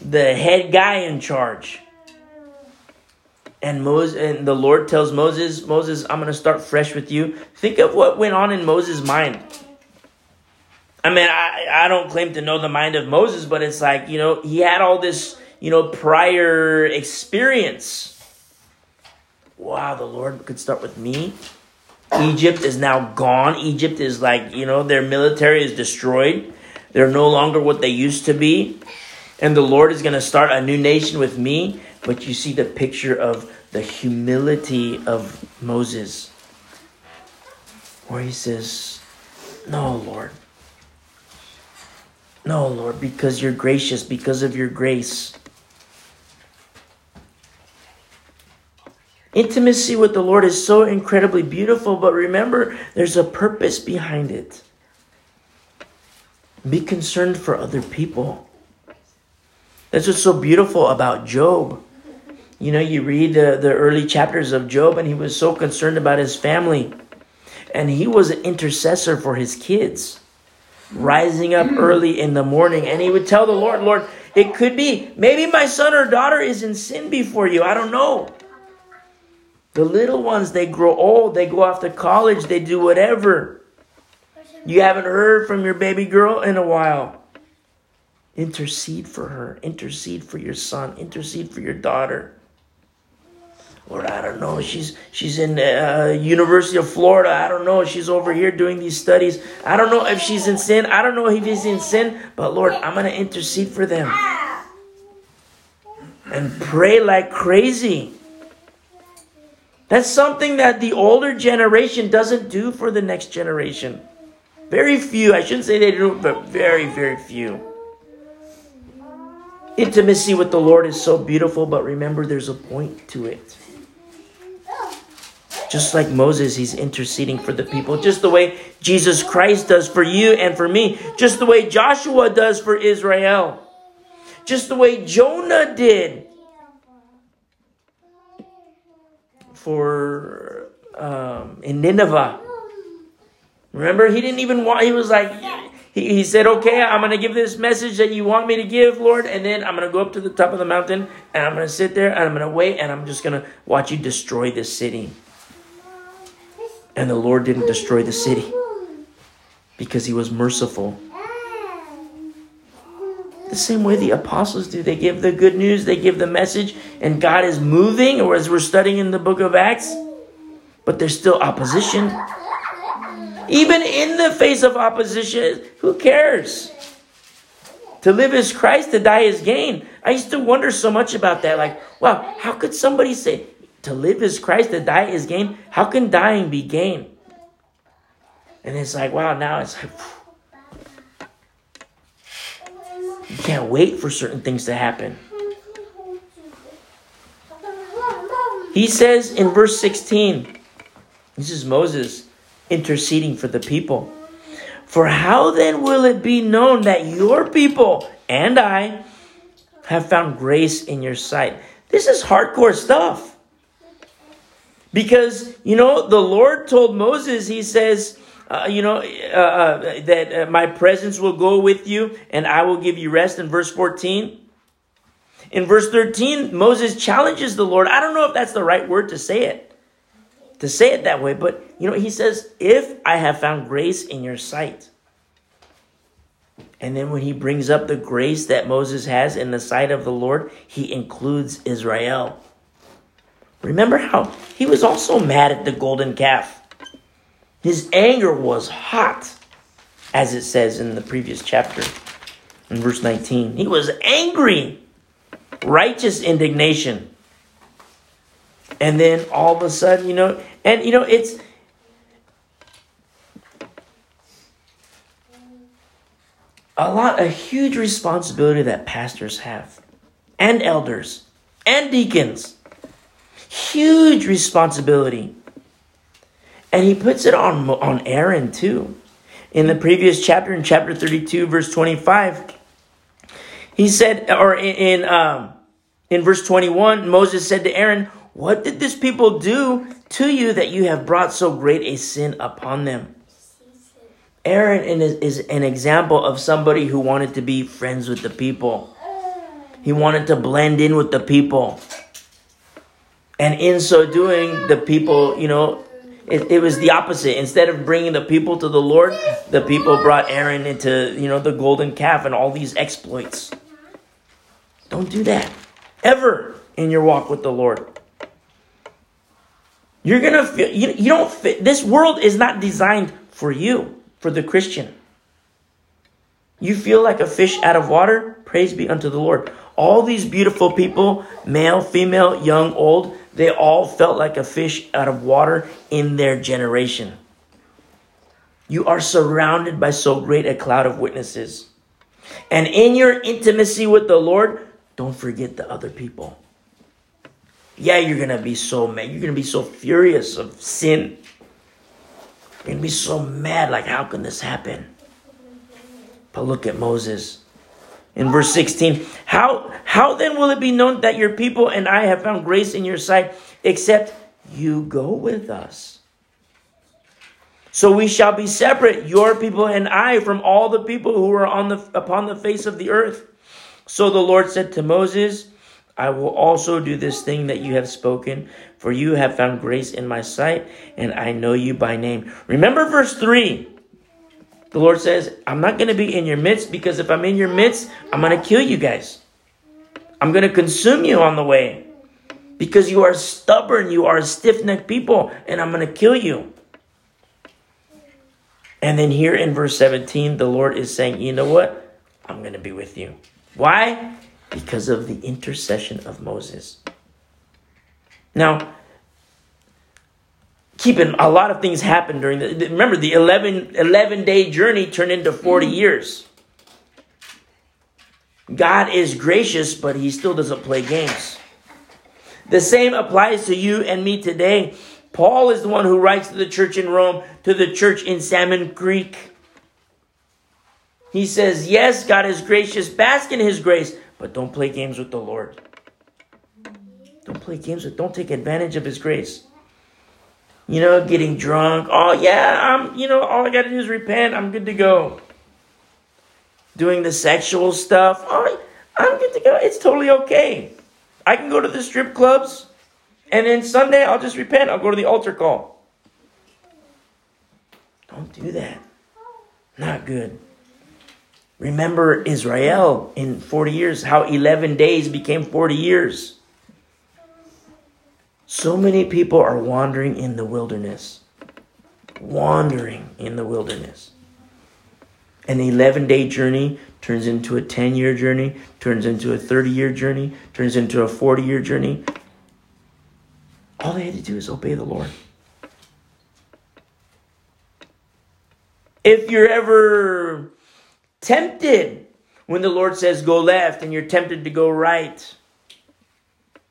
A: the head guy in charge. And Moses and the Lord tells Moses, Moses, I'm going to start fresh with you. Think of what went on in Moses' mind. I mean, I, I don't claim to know the mind of Moses, but it's like, you know, he had all this, you know, prior experience wow, the Lord could start with me. Egypt is now gone. Egypt is like, you know, their military is destroyed. They're no longer what they used to be. And the Lord is going to start a new nation with me. But you see the picture of the humility of Moses, where he says, No, Lord. No, Lord, because you're gracious, because of your grace. Intimacy with the Lord is so incredibly beautiful, but remember, there's a purpose behind it. Be concerned for other people. That's what's so beautiful about Job. You know, you read the, the early chapters of Job, and he was so concerned about his family. And he was an intercessor for his kids, rising up early in the morning. And he would tell the Lord, Lord, it could be, maybe my son or daughter is in sin before you. I don't know. The little ones, they grow old, they go off to college, they do whatever. You haven't heard from your baby girl in a while. Intercede for her, intercede for your son, intercede for your daughter. Or I don't know. She's she's in uh, University of Florida. I don't know. She's over here doing these studies. I don't know if she's in sin. I don't know if he's in sin. But Lord, I'm gonna intercede for them and pray like crazy. That's something that the older generation doesn't do for the next generation. Very few, I shouldn't say they do, but very, very few. Intimacy with the Lord is so beautiful, but remember there's a point to it. Just like Moses, he's interceding for the people, just the way Jesus Christ does for you and for me, just the way Joshua does for Israel, just the way Jonah did for um, in Nineveh. Remember, he didn't even want, he was like, he, he said, Okay, I'm going to give this message that you want me to give, Lord, and then I'm going to go up to the top of the mountain and I'm going to sit there and I'm going to wait and I'm just going to watch you destroy this city. And the Lord didn't destroy the city because he was merciful. The same way the apostles do. They give the good news, they give the message, and God is moving, or as we're studying in the book of Acts, but there's still opposition. Even in the face of opposition, who cares? To live is Christ, to die is gain. I used to wonder so much about that. Like, wow, how could somebody say, to live is Christ, to die is gain? How can dying be gain? And it's like, wow, now it's like, you can't wait for certain things to happen. He says in verse 16, this is Moses interceding for the people. For how then will it be known that your people and I have found grace in your sight? This is hardcore stuff. Because, you know, the Lord told Moses, He says, uh, you know, uh, uh, that uh, my presence will go with you and I will give you rest in verse 14. In verse 13, Moses challenges the Lord. I don't know if that's the right word to say it to say it that way, but you know, he says, If I have found grace in your sight. And then when he brings up the grace that Moses has in the sight of the Lord, he includes Israel. Remember how he was also mad at the golden calf. His anger was hot, as it says in the previous chapter, in verse 19. He was angry, righteous indignation. And then all of a sudden, you know, and you know, it's a lot, a huge responsibility that pastors have, and elders, and deacons. Huge responsibility. And he puts it on, on Aaron too. In the previous chapter, in chapter 32, verse 25, he said, or in, in, um, in verse 21, Moses said to Aaron, what did this people do to you that you have brought so great a sin upon them? Aaron is an example of somebody who wanted to be friends with the people. He wanted to blend in with the people. And in so doing, the people, you know, it, it, was the opposite. Instead of bringing the people to the Lord, the people brought Aaron into, you know, the golden calf and all these exploits. Don't do that ever in your walk with the Lord. You're gonna feel you, you don't fit. This world is not designed for you, for the Christian. You feel like a fish out of water? Praise be unto the Lord. All these beautiful people, male, female, young, old, they all felt like a fish out of water in their generation. You are surrounded by so great a cloud of witnesses. And in your intimacy with the Lord, don't forget the other people. Yeah, you're going to be so mad. You're going to be so furious of sin. You're going to be so mad, like, how can this happen? But look at Moses. In verse 16, how, how then will it be known that your people and I have found grace in your sight, except you go with us? So we shall be separate, your people and I, from all the people who are on the, upon the face of the earth. So the Lord said to Moses, I will also do this thing that you have spoken, for you have found grace in my sight, and I know you by name. Remember verse 3. The Lord says, I'm not going to be in your midst because if I'm in your midst, I'm going to kill you guys. I'm going to consume you on the way because you are stubborn, you are stiff necked people, and I'm going to kill you. And then here in verse 17, the Lord is saying, You know what? I'm going to be with you. Why? because of the intercession of Moses. Now, keeping a lot of things happened during the remember the 11, 11 day journey turned into 40 mm-hmm. years. God is gracious, but he still doesn't play games. The same applies to you and me today. Paul is the one who writes to the church in Rome, to the church in Salmon Creek. He says, Yes, God is gracious, bask in his grace, but don't play games with the Lord. Don't play games with, don't take advantage of his grace. You know, getting drunk. Oh, yeah, I'm, you know, all I got to do is repent. I'm good to go. Doing the sexual stuff. Oh, I'm good to go. It's totally okay. I can go to the strip clubs, and then Sunday I'll just repent. I'll go to the altar call. Don't do that. Not good. Remember Israel in 40 years, how 11 days became 40 years. So many people are wandering in the wilderness. Wandering in the wilderness. An 11 day journey turns into a 10 year journey, turns into a 30 year journey, turns into a 40 year journey. All they had to do is obey the Lord. If you're ever tempted when the Lord says go left and you're tempted to go right,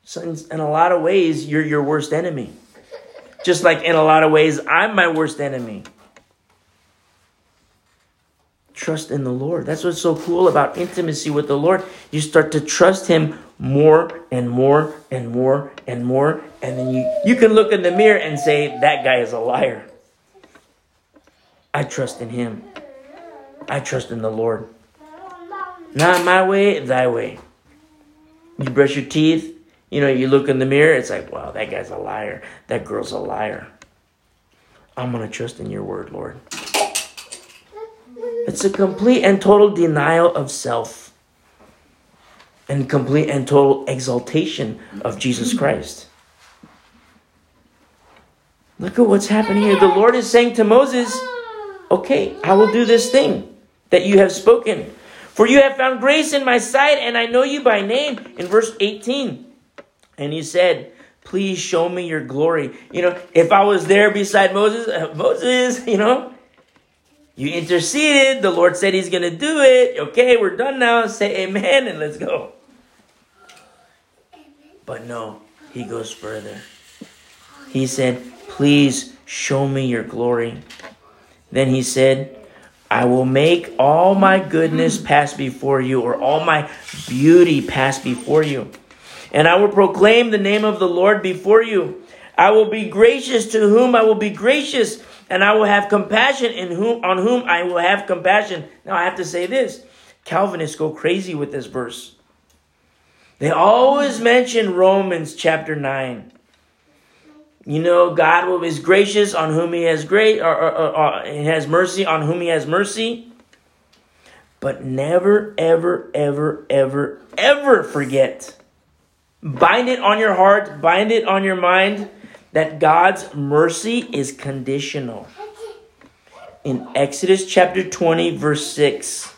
A: so in, in a lot of ways, you're your worst enemy. Just like in a lot of ways, I'm my worst enemy. Trust in the Lord. That's what's so cool about intimacy with the Lord. You start to trust Him more and more and more and more. And then you, you can look in the mirror and say, That guy is a liar. I trust in Him. I trust in the Lord. Not my way, thy way. You brush your teeth, you know, you look in the mirror, it's like, wow, that guy's a liar. That girl's a liar. I'm going to trust in your word, Lord. It's a complete and total denial of self and complete and total exaltation of Jesus Christ. Look at what's happening here. The Lord is saying to Moses, Okay, I will do this thing that you have spoken. For you have found grace in my sight, and I know you by name. In verse 18. And he said, Please show me your glory. You know, if I was there beside Moses, uh, Moses, you know, you interceded. The Lord said he's going to do it. Okay, we're done now. Say amen and let's go. But no, he goes further. He said, Please show me your glory. Then he said, I will make all my goodness pass before you, or all my beauty pass before you and I will proclaim the name of the Lord before you. I will be gracious to whom I will be gracious, and I will have compassion in whom on whom I will have compassion. Now I have to say this. Calvinists go crazy with this verse. They always mention Romans chapter 9. You know, God will is gracious on whom he has great or, or, or, or has mercy on whom he has mercy. But never, ever, ever, ever, ever forget Bind it on your heart, bind it on your mind that God's mercy is conditional. In Exodus chapter 20, verse 6,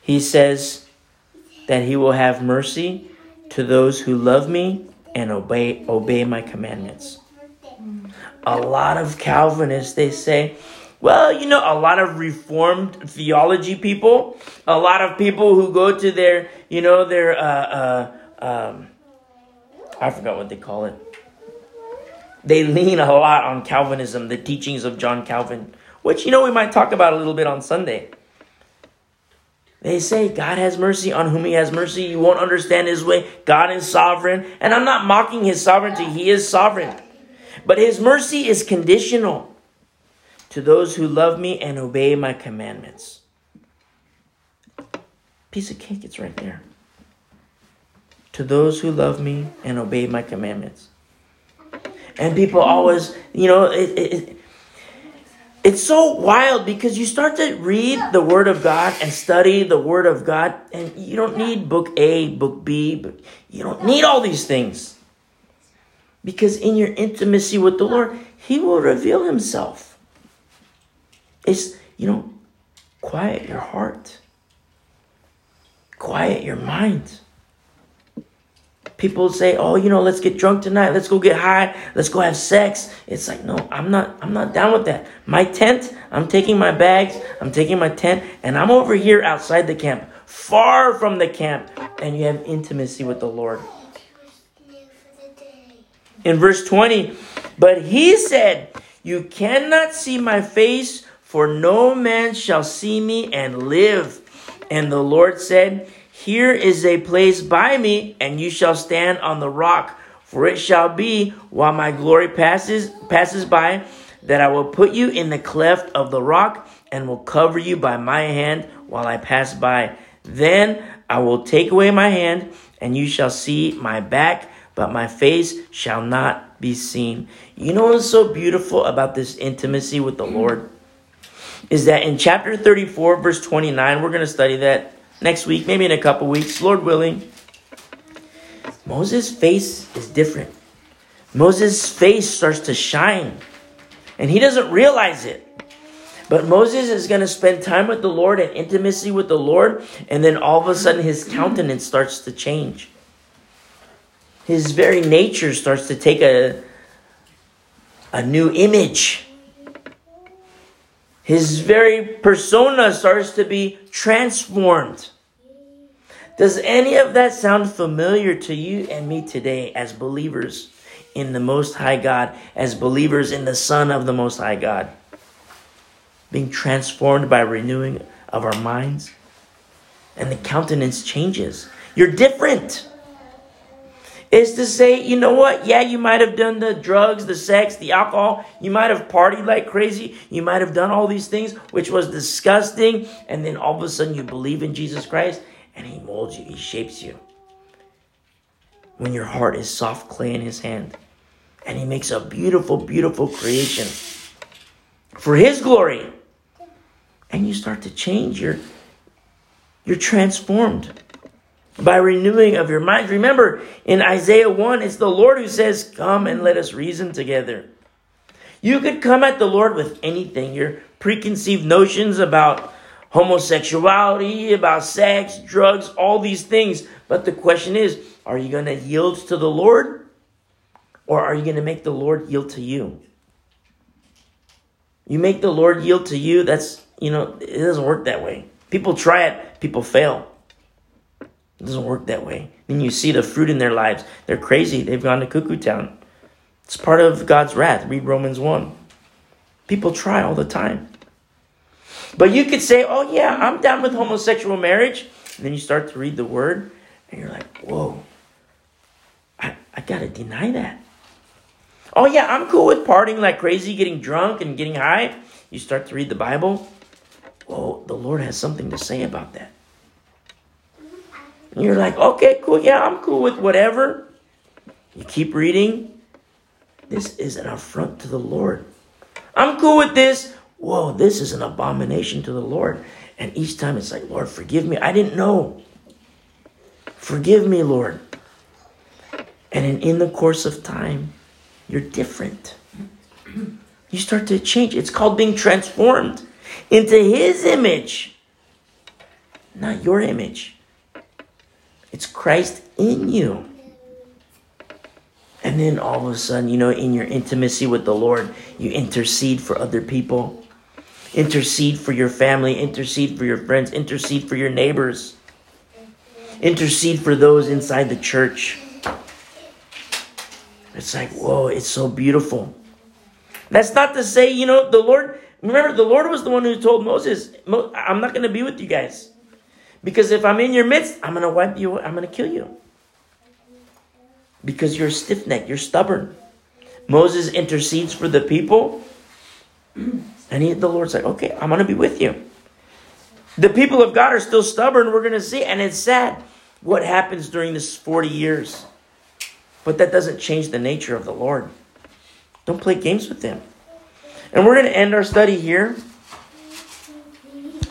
A: he says that he will have mercy to those who love me and obey, obey my commandments. A lot of Calvinists, they say, well, you know, a lot of reformed theology people, a lot of people who go to their, you know, their, uh, uh, um, I forgot what they call it. They lean a lot on Calvinism, the teachings of John Calvin, which, you know, we might talk about a little bit on Sunday. They say God has mercy on whom he has mercy. You won't understand his way. God is sovereign. And I'm not mocking his sovereignty, he is sovereign. But his mercy is conditional to those who love me and obey my commandments. Piece of cake, it's right there to those who love me and obey my commandments. And people always, you know, it, it, it's so wild because you start to read the Word of God and study the Word of God, and you don't need book A, book B, but you don't need all these things. Because in your intimacy with the Lord, He will reveal Himself. It's, you know, quiet your heart, quiet your mind. People say, "Oh, you know, let's get drunk tonight. Let's go get high. Let's go have sex." It's like, "No, I'm not I'm not down with that. My tent, I'm taking my bags, I'm taking my tent, and I'm over here outside the camp, far from the camp, and you have intimacy with the Lord." In verse 20, But he said, You cannot see my face, for no man shall see me and live. And the Lord said, Here is a place by me, and you shall stand on the rock. For it shall be, while my glory passes passes by, that I will put you in the cleft of the rock, and will cover you by my hand while I pass by. Then I will take away my hand, and you shall see my back, but my face shall not be seen. You know what's so beautiful about this intimacy with the Lord? Is that in chapter 34, verse 29, we're going to study that next week, maybe in a couple weeks, Lord willing. Moses' face is different. Moses' face starts to shine, and he doesn't realize it. But Moses is going to spend time with the Lord and intimacy with the Lord, and then all of a sudden his countenance starts to change. His very nature starts to take a, a new image. His very persona starts to be transformed. Does any of that sound familiar to you and me today as believers in the Most High God, as believers in the Son of the Most High God? being transformed by renewing of our minds. And the countenance changes. You're different. Is to say, you know what? Yeah, you might have done the drugs, the sex, the alcohol. You might have partied like crazy. You might have done all these things, which was disgusting. And then all of a sudden you believe in Jesus Christ and He molds you, He shapes you. When your heart is soft clay in His hand and He makes a beautiful, beautiful creation for His glory and you start to change. You're, you're transformed by renewing of your mind. Remember, in Isaiah 1, it's the Lord who says, Come and let us reason together. You could come at the Lord with anything, your preconceived notions about homosexuality, about sex, drugs, all these things. But the question is, are you going to yield to the Lord? Or are you going to make the Lord yield to you? You make the Lord yield to you, that's you know, it doesn't work that way. People try it, people fail. It doesn't work that way. Then you see the fruit in their lives. They're crazy. They've gone to cuckoo town. It's part of God's wrath. Read Romans 1. People try all the time. But you could say, oh, yeah, I'm down with homosexual marriage. And then you start to read the word, and you're like, whoa, I, I got to deny that. Oh, yeah, I'm cool with partying like crazy, getting drunk and getting high. You start to read the Bible, well, the Lord has something to say about that. And you're like, okay, cool, yeah, I'm cool with whatever. You keep reading. This is an affront to the Lord. I'm cool with this. Whoa, this is an abomination to the Lord. And each time it's like, Lord, forgive me. I didn't know. Forgive me, Lord. And in, in the course of time, you're different. You start to change. It's called being transformed into his image, not your image. It's Christ in you. And then all of a sudden, you know, in your intimacy with the Lord, you intercede for other people. Intercede for your family, intercede for your friends, intercede for your neighbors. Intercede for those inside the church. It's like, whoa, it's so beautiful. That's not to say, you know, the Lord Remember, the Lord was the one who told Moses, I'm not going to be with you guys. Because if I'm in your midst, I'm going to wipe you, I'm going to kill you. Because you're stiff necked, you're stubborn. Moses intercedes for the people. And he, the Lord's like, okay, I'm going to be with you. The people of God are still stubborn. We're going to see. And it's sad what happens during this 40 years. But that doesn't change the nature of the Lord. Don't play games with him. And we're going to end our study here.